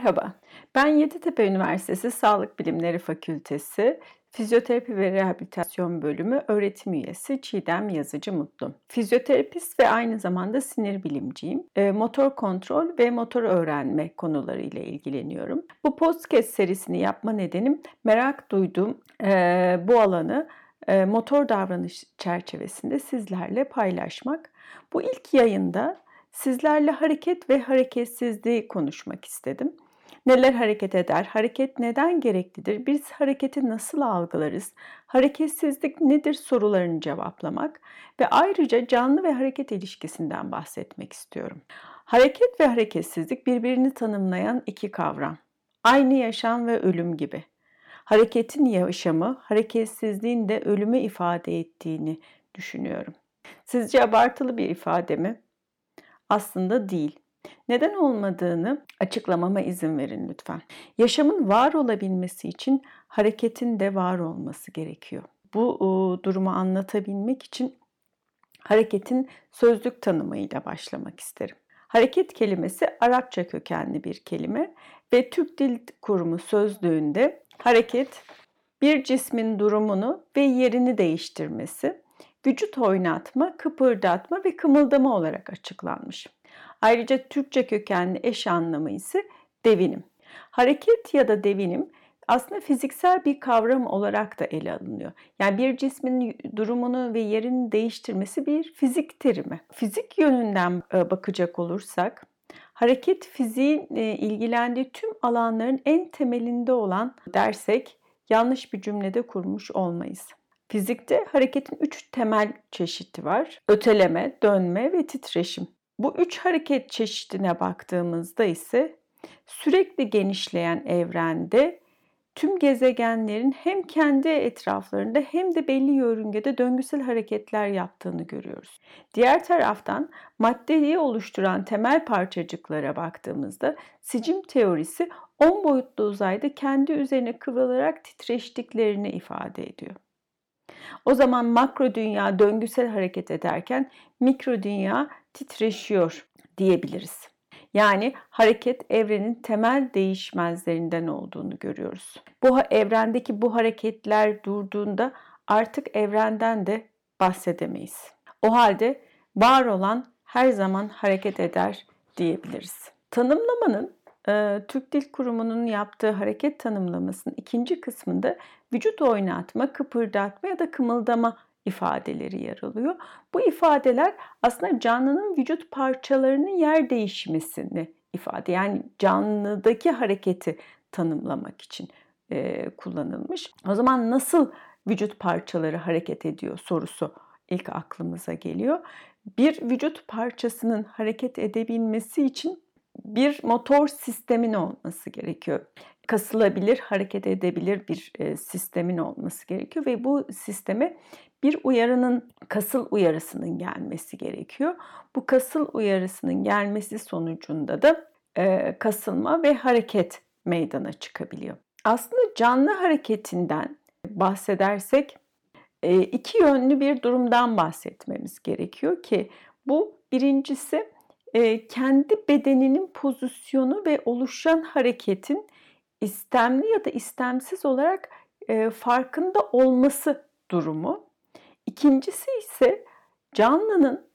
Merhaba, ben Yeditepe Üniversitesi Sağlık Bilimleri Fakültesi Fizyoterapi ve Rehabilitasyon Bölümü öğretim üyesi Çiğdem Yazıcı Mutlu. Fizyoterapist ve aynı zamanda sinir bilimciyim. E, motor kontrol ve motor öğrenme konularıyla ilgileniyorum. Bu podcast serisini yapma nedenim merak duyduğum e, bu alanı e, motor davranış çerçevesinde sizlerle paylaşmak. Bu ilk yayında sizlerle hareket ve hareketsizliği konuşmak istedim. Neler hareket eder? Hareket neden gereklidir? Biz hareketi nasıl algılarız? Hareketsizlik nedir sorularını cevaplamak ve ayrıca canlı ve hareket ilişkisinden bahsetmek istiyorum. Hareket ve hareketsizlik birbirini tanımlayan iki kavram. Aynı yaşam ve ölüm gibi. Hareketin yaşamı, hareketsizliğin de ölümü ifade ettiğini düşünüyorum. Sizce abartılı bir ifade mi? Aslında değil. Neden olmadığını açıklamama izin verin lütfen. Yaşamın var olabilmesi için hareketin de var olması gerekiyor. Bu durumu anlatabilmek için hareketin sözlük tanımıyla başlamak isterim. Hareket kelimesi Arapça kökenli bir kelime ve Türk Dil Kurumu sözlüğünde hareket bir cismin durumunu ve yerini değiştirmesi, vücut oynatma, kıpırdatma ve kımıldama olarak açıklanmış. Ayrıca Türkçe kökenli eş anlamı ise devinim. Hareket ya da devinim aslında fiziksel bir kavram olarak da ele alınıyor. Yani bir cismin durumunu ve yerini değiştirmesi bir fizik terimi. Fizik yönünden e, bakacak olursak hareket fiziğin e, ilgilendiği tüm alanların en temelinde olan dersek yanlış bir cümlede kurmuş olmayız. Fizikte hareketin üç temel çeşidi var. Öteleme, dönme ve titreşim. Bu üç hareket çeşidine baktığımızda ise sürekli genişleyen evrende tüm gezegenlerin hem kendi etraflarında hem de belli yörüngede döngüsel hareketler yaptığını görüyoruz. Diğer taraftan maddeyi oluşturan temel parçacıklara baktığımızda sicim teorisi 10 boyutlu uzayda kendi üzerine kıvrılarak titreştiklerini ifade ediyor. O zaman makro dünya döngüsel hareket ederken mikro dünya titreşiyor diyebiliriz. Yani hareket evrenin temel değişmezlerinden olduğunu görüyoruz. Bu evrendeki bu hareketler durduğunda artık evrenden de bahsedemeyiz. O halde var olan her zaman hareket eder diyebiliriz. Tanımlamanın e, Türk Dil Kurumu'nun yaptığı hareket tanımlamasının ikinci kısmında vücut oynatma, kıpırdatma ya da kımıldama ifadeleri yer alıyor. Bu ifadeler aslında canlının vücut parçalarının yer değişmesini ifade yani canlıdaki hareketi tanımlamak için e, kullanılmış. O zaman nasıl vücut parçaları hareket ediyor sorusu ilk aklımıza geliyor. Bir vücut parçasının hareket edebilmesi için bir motor sistemin olması gerekiyor. Kasılabilir, hareket edebilir bir e, sistemin olması gerekiyor ve bu sisteme bir uyarının kasıl uyarısının gelmesi gerekiyor. Bu kasıl uyarısının gelmesi sonucunda da e, kasılma ve hareket meydana çıkabiliyor. Aslında canlı hareketinden bahsedersek e, iki yönlü bir durumdan bahsetmemiz gerekiyor ki bu birincisi kendi bedeninin pozisyonu ve oluşan hareketin istemli ya da istemsiz olarak e, farkında olması durumu. İkincisi ise canlının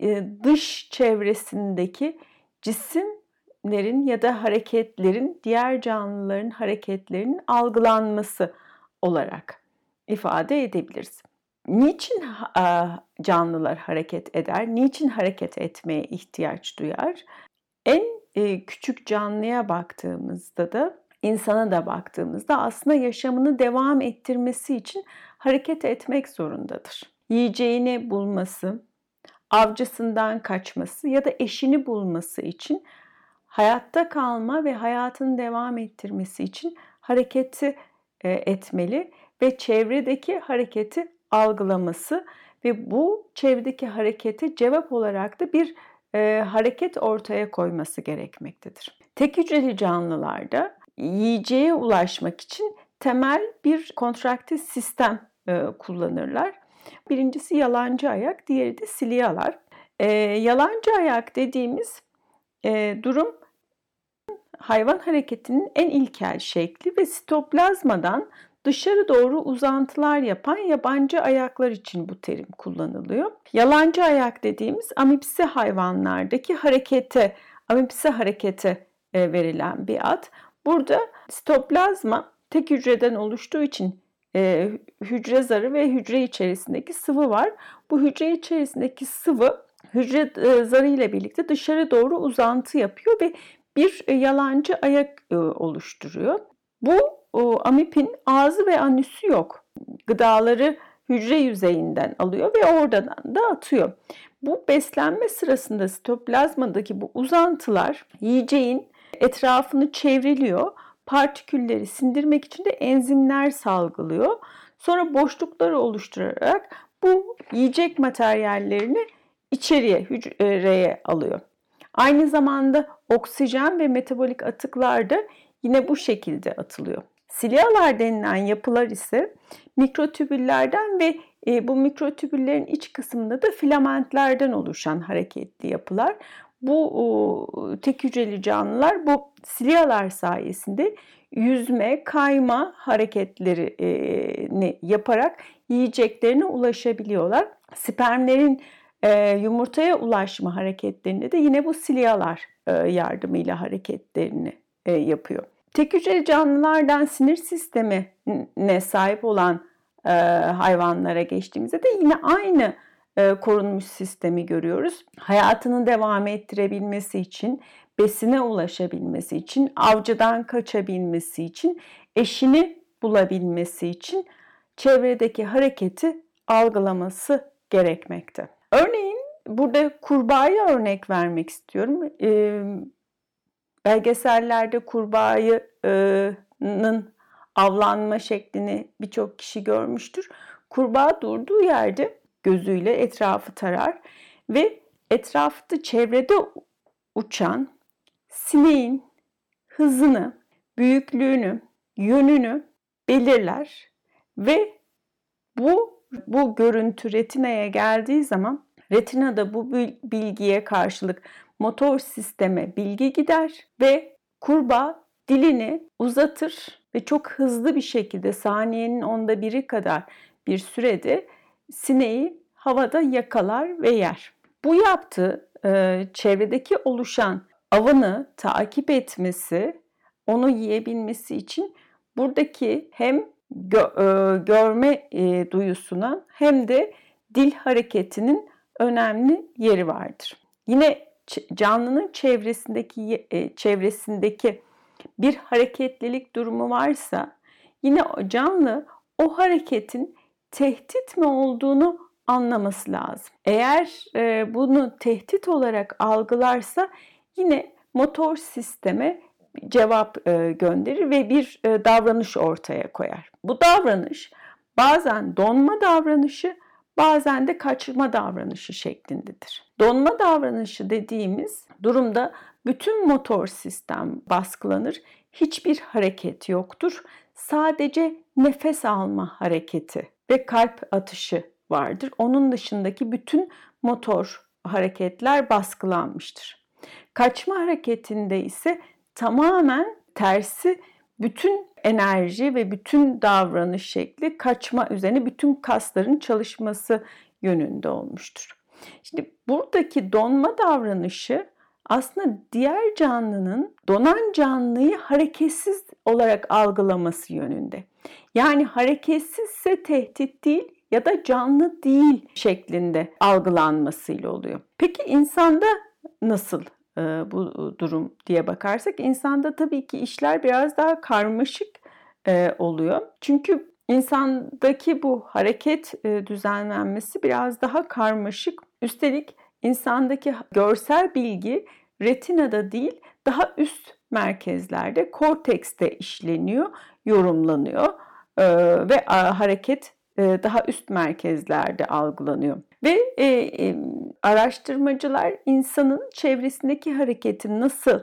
e, dış çevresindeki cisimlerin ya da hareketlerin diğer canlıların hareketlerinin algılanması olarak ifade edebiliriz. Niçin canlılar hareket eder? Niçin hareket etmeye ihtiyaç duyar? En e, küçük canlıya baktığımızda da insana da baktığımızda aslında yaşamını devam ettirmesi için hareket etmek zorundadır. Yiyeceğini bulması, avcısından kaçması ya da eşini bulması için hayatta kalma ve hayatını devam ettirmesi için hareketi e, etmeli ve çevredeki hareketi algılaması ve bu çevredeki harekete cevap olarak da bir e, hareket ortaya koyması gerekmektedir. Tek hücreli canlılarda yiyeceğe ulaşmak için temel bir kontraktil sistem e, kullanırlar. Birincisi yalancı ayak, diğeri de silyalar. E, yalancı ayak dediğimiz e, durum hayvan hareketinin en ilkel şekli ve sitoplazmadan dışarı doğru uzantılar yapan yabancı ayaklar için bu terim kullanılıyor. Yalancı ayak dediğimiz amipsi hayvanlardaki harekete, amipsi harekete verilen bir ad. Burada sitoplazma tek hücreden oluştuğu için e, hücre zarı ve hücre içerisindeki sıvı var. Bu hücre içerisindeki sıvı hücre e, zarı ile birlikte dışarı doğru uzantı yapıyor ve bir e, yalancı ayak e, oluşturuyor. Bu o, amipin ağzı ve anüsü yok. Gıdaları hücre yüzeyinden alıyor ve oradan da atıyor. Bu beslenme sırasında sitoplazmadaki bu uzantılar yiyeceğin etrafını çevriliyor. Partikülleri sindirmek için de enzimler salgılıyor. Sonra boşlukları oluşturarak bu yiyecek materyallerini içeriye, hücreye alıyor. Aynı zamanda oksijen ve metabolik atıklar da yine bu şekilde atılıyor. Silyalar denilen yapılar ise mikrotübüllerden ve e, bu mikrotübüllerin iç kısmında da filamentlerden oluşan hareketli yapılar. Bu tek hücreli canlılar bu silyalar sayesinde yüzme, kayma hareketlerini e, yaparak yiyeceklerine ulaşabiliyorlar. Spermlerin e, yumurtaya ulaşma hareketlerinde de yine bu silyalar e, yardımıyla hareketlerini yapıyor. Tek hücreli canlılardan sinir sistemine sahip olan hayvanlara geçtiğimizde de yine aynı korunmuş sistemi görüyoruz. Hayatını devam ettirebilmesi için, besine ulaşabilmesi için, avcıdan kaçabilmesi için, eşini bulabilmesi için çevredeki hareketi algılaması gerekmekte. Örneğin burada kurbağaya örnek vermek istiyorum. Ee, belgesellerde kurbağanın avlanma şeklini birçok kişi görmüştür. Kurbağa durduğu yerde gözüyle etrafı tarar ve etrafta çevrede uçan sineğin hızını, büyüklüğünü, yönünü belirler ve bu bu görüntü retinaya geldiği zaman retinada bu bilgiye karşılık motor sisteme bilgi gider ve kurbağa dilini uzatır ve çok hızlı bir şekilde saniyenin onda biri kadar bir sürede sineği havada yakalar ve yer. Bu yaptığı e, çevredeki oluşan avını takip etmesi, onu yiyebilmesi için buradaki hem gö, e, görme e, duyusuna hem de dil hareketinin önemli yeri vardır. Yine canlının çevresindeki e, çevresindeki bir hareketlilik durumu varsa yine canlı o hareketin tehdit mi olduğunu anlaması lazım. Eğer e, bunu tehdit olarak algılarsa yine motor sisteme cevap e, gönderir ve bir e, davranış ortaya koyar. Bu davranış bazen donma davranışı, bazen de kaçırma davranışı şeklindedir. Donma davranışı dediğimiz durumda bütün motor sistem baskılanır, hiçbir hareket yoktur. Sadece nefes alma hareketi ve kalp atışı vardır. Onun dışındaki bütün motor hareketler baskılanmıştır. Kaçma hareketinde ise tamamen tersi bütün enerji ve bütün davranış şekli kaçma üzerine bütün kasların çalışması yönünde olmuştur. Şimdi buradaki donma davranışı aslında diğer canlının donan canlıyı hareketsiz olarak algılaması yönünde. Yani hareketsizse tehdit değil ya da canlı değil şeklinde algılanmasıyla oluyor. Peki insanda nasıl e, bu durum diye bakarsak insanda tabii ki işler biraz daha karmaşık e, oluyor. Çünkü insandaki bu hareket e, düzenlenmesi biraz daha karmaşık. Üstelik insandaki görsel bilgi retinada değil daha üst merkezlerde kortekste işleniyor, yorumlanıyor e, ve hareket e, daha üst merkezlerde algılanıyor. Ve e, e, araştırmacılar insanın çevresindeki hareketi nasıl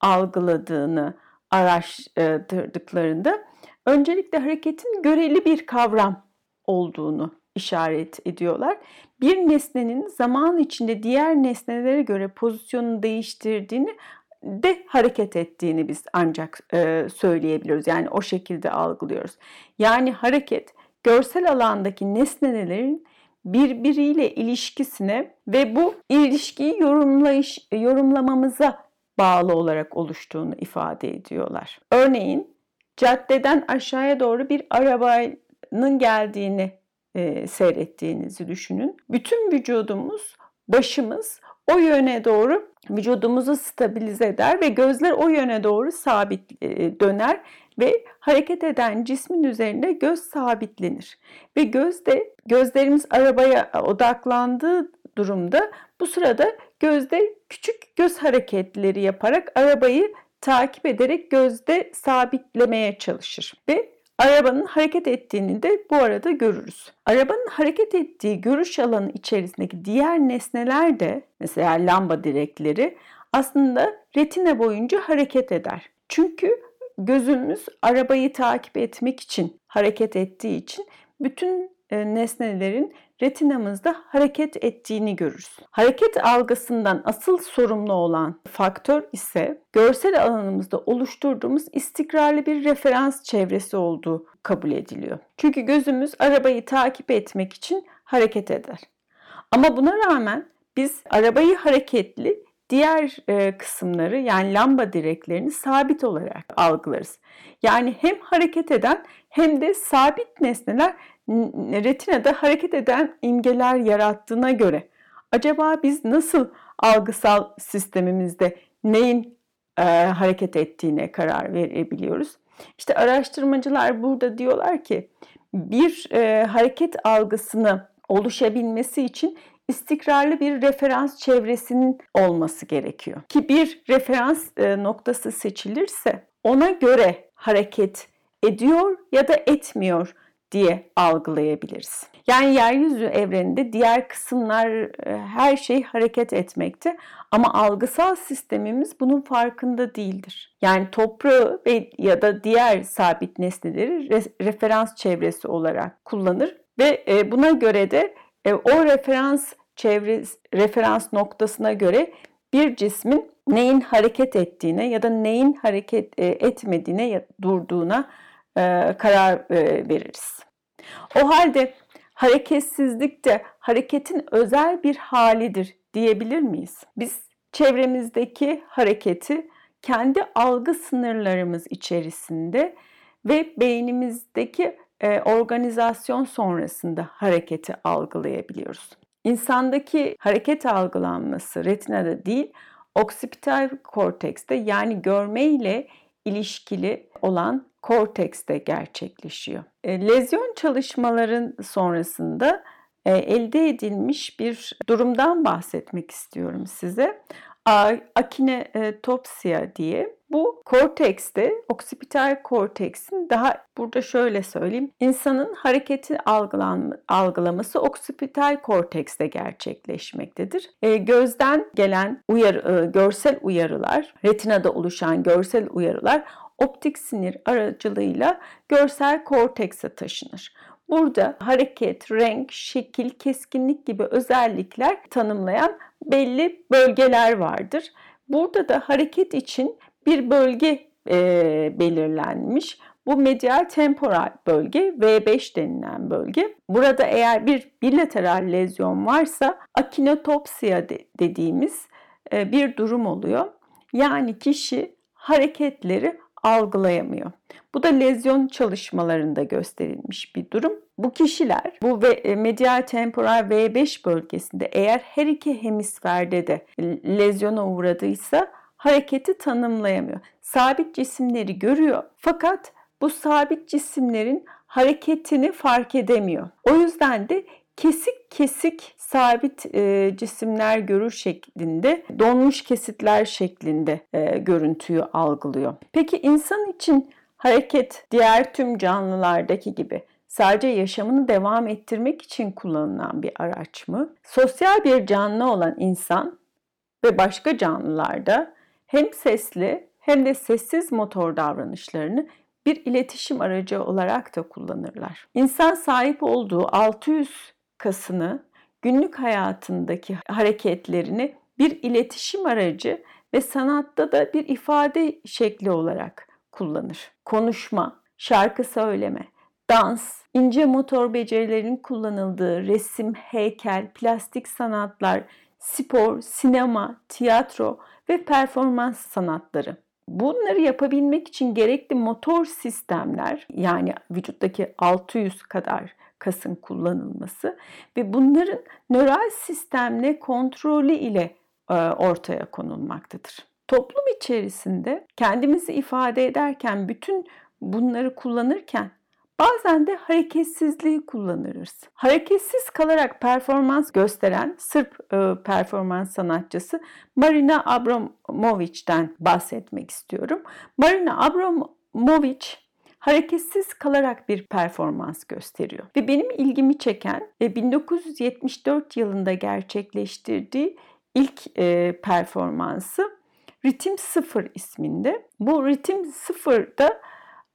algıladığını araştırdıklarında öncelikle hareketin göreli bir kavram olduğunu işaret ediyorlar. Bir nesnenin zaman içinde diğer nesnelere göre pozisyonunu değiştirdiğini de hareket ettiğini biz ancak e, söyleyebiliyoruz. Yani o şekilde algılıyoruz. Yani hareket görsel alandaki nesnelerin birbiriyle ilişkisine ve bu ilişkiyi yorumlayış, yorumlamamıza bağlı olarak oluştuğunu ifade ediyorlar. Örneğin caddeden aşağıya doğru bir arabanın geldiğini e, seyrettiğinizi düşünün. Bütün vücudumuz, başımız o yöne doğru vücudumuzu stabilize eder ve gözler o yöne doğru sabit e, döner ve hareket eden cismin üzerinde göz sabitlenir. Ve gözde gözlerimiz arabaya odaklandığı durumda bu sırada gözde küçük göz hareketleri yaparak arabayı takip ederek gözde sabitlemeye çalışır ve arabanın hareket ettiğini de bu arada görürüz. Arabanın hareket ettiği görüş alanı içerisindeki diğer nesneler de mesela lamba direkleri aslında retina boyunca hareket eder. Çünkü gözümüz arabayı takip etmek için hareket ettiği için bütün e, nesnelerin retinamızda hareket ettiğini görürüz. Hareket algısından asıl sorumlu olan faktör ise görsel alanımızda oluşturduğumuz istikrarlı bir referans çevresi olduğu kabul ediliyor. Çünkü gözümüz arabayı takip etmek için hareket eder. Ama buna rağmen biz arabayı hareketli diğer e, kısımları yani lamba direklerini sabit olarak algılarız. Yani hem hareket eden hem de sabit nesneler retinada hareket eden imgeler yarattığına göre acaba biz nasıl algısal sistemimizde neyin e, hareket ettiğine karar verebiliyoruz? İşte araştırmacılar burada diyorlar ki bir e, hareket algısını oluşabilmesi için istikrarlı bir referans çevresinin olması gerekiyor. Ki bir referans e, noktası seçilirse ona göre hareket ediyor ya da etmiyor diye algılayabiliriz. Yani yeryüzü evreninde diğer kısımlar e, her şey hareket etmekte ama algısal sistemimiz bunun farkında değildir. Yani toprağı ve ya da diğer sabit nesneleri referans çevresi olarak kullanır ve e, buna göre de o referans çevre referans noktasına göre bir cismin neyin hareket ettiğine ya da neyin hareket etmediğine ya durduğuna karar veririz. O halde hareketsizlik de hareketin özel bir halidir diyebilir miyiz? Biz çevremizdeki hareketi kendi algı sınırlarımız içerisinde ve beynimizdeki e, organizasyon sonrasında hareketi algılayabiliyoruz. İnsandaki hareket algılanması retinada değil, oksipital kortekste yani görme ile ilişkili olan kortekste gerçekleşiyor. E, lezyon çalışmaların sonrasında e, elde edilmiş bir durumdan bahsetmek istiyorum size. Akinetopsiya diye. Bu kortekste, oksipital korteksin daha burada şöyle söyleyeyim. insanın hareketi algılan, algılaması oksipital kortekste gerçekleşmektedir. E, gözden gelen uyarı, e, görsel uyarılar, retinada oluşan görsel uyarılar optik sinir aracılığıyla görsel kortekse taşınır. Burada hareket, renk, şekil, keskinlik gibi özellikler tanımlayan belli bölgeler vardır. Burada da hareket için bir bölge e, belirlenmiş. Bu medial temporal bölge V5 denilen bölge. Burada eğer bir bilateral lezyon varsa akinetopsiya de, dediğimiz e, bir durum oluyor. Yani kişi hareketleri algılayamıyor. Bu da lezyon çalışmalarında gösterilmiş bir durum. Bu kişiler bu e, medial temporal V5 bölgesinde eğer her iki hemisferde de lezyona uğradıysa hareketi tanımlayamıyor. Sabit cisimleri görüyor fakat bu sabit cisimlerin hareketini fark edemiyor. O yüzden de kesik kesik sabit e, cisimler görür şeklinde, donmuş kesitler şeklinde e, görüntüyü algılıyor. Peki insan için hareket diğer tüm canlılardaki gibi sadece yaşamını devam ettirmek için kullanılan bir araç mı? Sosyal bir canlı olan insan ve başka canlılarda hem sesli hem de sessiz motor davranışlarını bir iletişim aracı olarak da kullanırlar. İnsan sahip olduğu 600 kasını günlük hayatındaki hareketlerini bir iletişim aracı ve sanatta da bir ifade şekli olarak kullanır. Konuşma, şarkı söyleme, dans, ince motor becerilerinin kullanıldığı resim, heykel, plastik sanatlar, spor, sinema, tiyatro ve performans sanatları. Bunları yapabilmek için gerekli motor sistemler yani vücuttaki 600 kadar kasın kullanılması ve bunların nöral sistemle kontrolü ile e, ortaya konulmaktadır. Toplum içerisinde kendimizi ifade ederken bütün bunları kullanırken Bazen de hareketsizliği kullanırız. Hareketsiz kalarak performans gösteren Sırp e, performans sanatçısı Marina Abramovic'den bahsetmek istiyorum. Marina Abramovic hareketsiz kalarak bir performans gösteriyor. Ve benim ilgimi çeken ve 1974 yılında gerçekleştirdiği ilk e, performansı Ritim Sıfır isminde. Bu Ritim Sıfır'da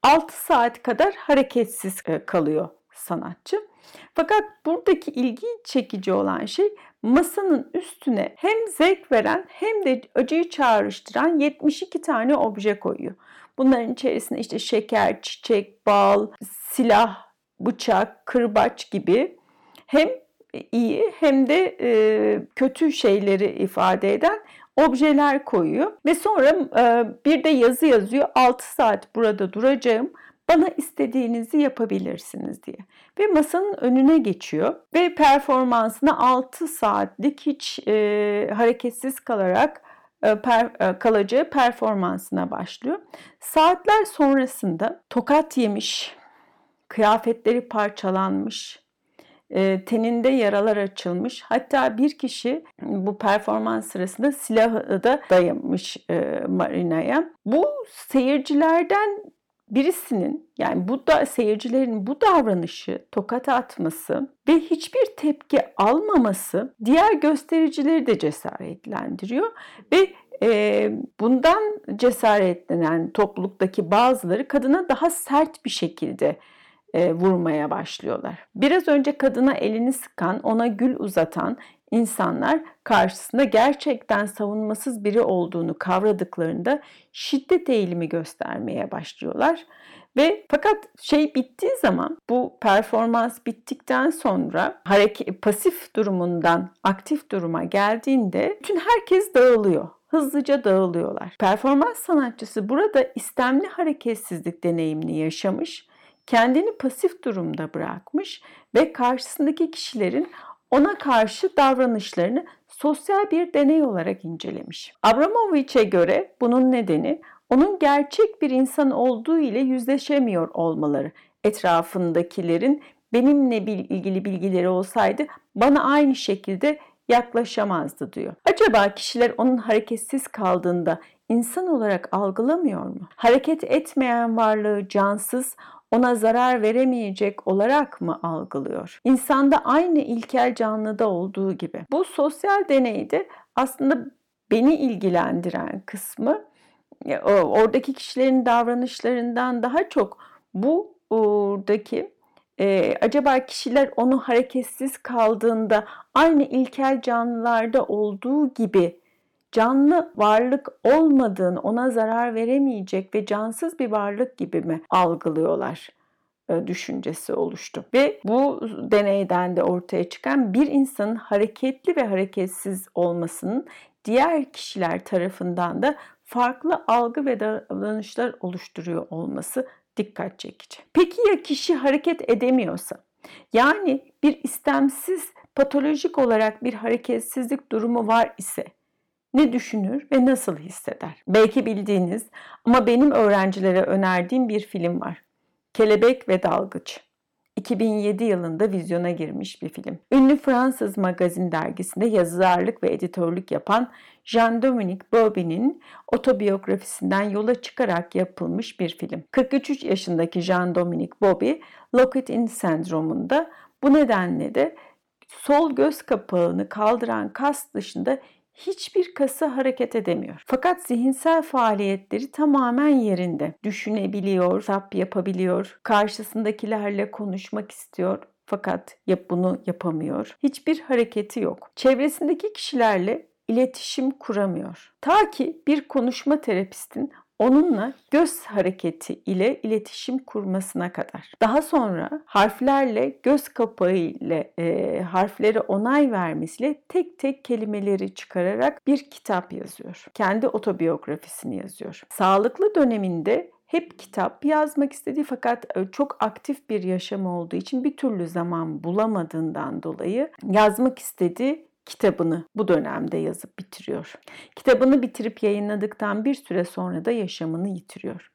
6 saat kadar hareketsiz e, kalıyor sanatçı. Fakat buradaki ilgi çekici olan şey masanın üstüne hem zevk veren hem de acıyı çağrıştıran 72 tane obje koyuyor. Bunların içerisinde işte şeker, çiçek, bal, silah, bıçak, kırbaç gibi hem iyi hem de e, kötü şeyleri ifade eden objeler koyuyor ve sonra e, bir de yazı yazıyor 6 saat burada duracağım bana istediğinizi yapabilirsiniz diye. Ve masanın önüne geçiyor ve performansına 6 saatlik hiç e, hareketsiz kalarak per, e, kalacağı performansına başlıyor. Saatler sonrasında tokat yemiş, kıyafetleri parçalanmış, e, teninde yaralar açılmış. Hatta bir kişi bu performans sırasında silahı da dayamış e, Marina'ya. Bu seyircilerden birisinin yani bu da seyircilerin bu davranışı, tokat atması ve hiçbir tepki almaması diğer göstericileri de cesaretlendiriyor ve e, bundan cesaretlenen topluluktaki bazıları kadına daha sert bir şekilde e, vurmaya başlıyorlar. Biraz önce kadına elini sıkan, ona gül uzatan insanlar karşısında gerçekten savunmasız biri olduğunu kavradıklarında şiddet eğilimi göstermeye başlıyorlar. Ve fakat şey bittiği zaman bu performans bittikten sonra hareket pasif durumundan aktif duruma geldiğinde bütün herkes dağılıyor hızlıca dağılıyorlar. Performans sanatçısı burada istemli hareketsizlik deneyimini yaşamış kendini pasif durumda bırakmış ve karşısındaki kişilerin ona karşı davranışlarını sosyal bir deney olarak incelemiş. Abramovich'e göre bunun nedeni onun gerçek bir insan olduğu ile yüzleşemiyor olmaları. Etrafındakilerin benimle ilgili bilgileri olsaydı bana aynı şekilde yaklaşamazdı diyor. Acaba kişiler onun hareketsiz kaldığında insan olarak algılamıyor mu? Hareket etmeyen varlığı cansız, ona zarar veremeyecek olarak mı algılıyor? İnsanda aynı ilkel canlıda olduğu gibi. Bu sosyal deneyde aslında beni ilgilendiren kısmı e, oradaki kişilerin davranışlarından daha çok bu oradaki e, acaba kişiler onu hareketsiz kaldığında aynı ilkel canlılarda olduğu gibi canlı varlık olmadığını, ona zarar veremeyecek ve cansız bir varlık gibi mi algılıyorlar? E, düşüncesi oluştu. Ve bu deneyden de ortaya çıkan bir insanın hareketli ve hareketsiz olmasının diğer kişiler tarafından da farklı algı ve davranışlar oluşturuyor olması dikkat çekici. Peki ya kişi hareket edemiyorsa? Yani bir istemsiz patolojik olarak bir hareketsizlik durumu var ise ne düşünür ve nasıl hisseder? Belki bildiğiniz ama benim öğrencilere önerdiğim bir film var. Kelebek ve Dalgıç. 2007 yılında vizyona girmiş bir film. Ünlü Fransız magazin dergisinde yazarlık ve editörlük yapan Jean-Dominique Bobby'nin otobiyografisinden yola çıkarak yapılmış bir film. 43 yaşındaki Jean-Dominique Bobby, Locked-in sendromunda bu nedenle de sol göz kapağını kaldıran kas dışında hiçbir kası hareket edemiyor. Fakat zihinsel faaliyetleri tamamen yerinde. Düşünebiliyor, sap yapabiliyor, karşısındakilerle konuşmak istiyor fakat yap bunu yapamıyor. Hiçbir hareketi yok. Çevresindeki kişilerle iletişim kuramıyor. Ta ki bir konuşma terapistin onunla göz hareketi ile iletişim kurmasına kadar. Daha sonra harflerle göz kapağı ile e, harfleri onay vermesiyle tek tek kelimeleri çıkararak bir kitap yazıyor. Kendi otobiyografisini yazıyor. Sağlıklı döneminde hep kitap yazmak istediği fakat e, çok aktif bir yaşam olduğu için bir türlü zaman bulamadığından dolayı yazmak istediği kitabını bu dönemde yazıp bitiriyor. Kitabını bitirip yayınladıktan bir süre sonra da yaşamını yitiriyor.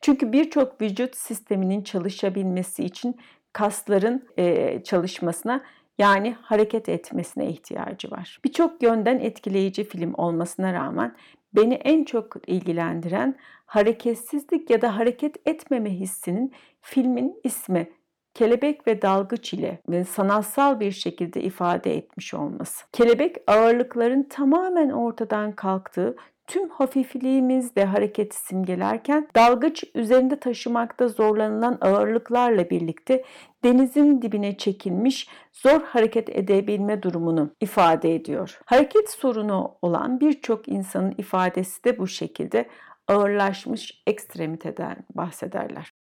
Çünkü birçok vücut sisteminin çalışabilmesi için kasların e, çalışmasına yani hareket etmesine ihtiyacı var. Birçok yönden etkileyici film olmasına rağmen beni en çok ilgilendiren hareketsizlik ya da hareket etmeme hissinin filmin ismi kelebek ve dalgıç ile ve sanatsal bir şekilde ifade etmiş olması. Kelebek ağırlıkların tamamen ortadan kalktığı tüm hafifliğimizle hareketi simgelerken dalgıç üzerinde taşımakta zorlanılan ağırlıklarla birlikte denizin dibine çekilmiş zor hareket edebilme durumunu ifade ediyor. Hareket sorunu olan birçok insanın ifadesi de bu şekilde ağırlaşmış ekstremiteden bahsederler.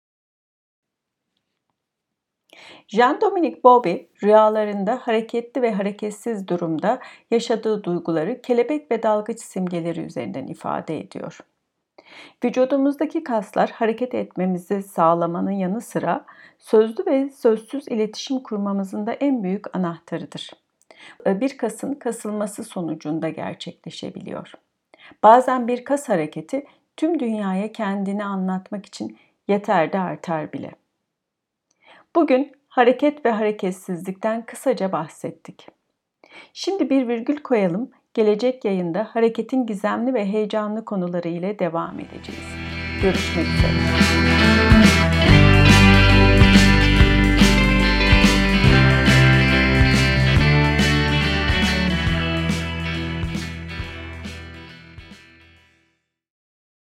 Jean-Dominique Bauby rüyalarında hareketli ve hareketsiz durumda yaşadığı duyguları kelebek ve dalgıç simgeleri üzerinden ifade ediyor. Vücudumuzdaki kaslar hareket etmemizi sağlamanın yanı sıra sözlü ve sözsüz iletişim kurmamızın da en büyük anahtarıdır. Bir kasın kasılması sonucunda gerçekleşebiliyor. Bazen bir kas hareketi tüm dünyaya kendini anlatmak için yeter de artar bile. Bugün hareket ve hareketsizlikten kısaca bahsettik. Şimdi bir virgül koyalım. Gelecek yayında hareketin gizemli ve heyecanlı konuları ile devam edeceğiz. Görüşmek üzere.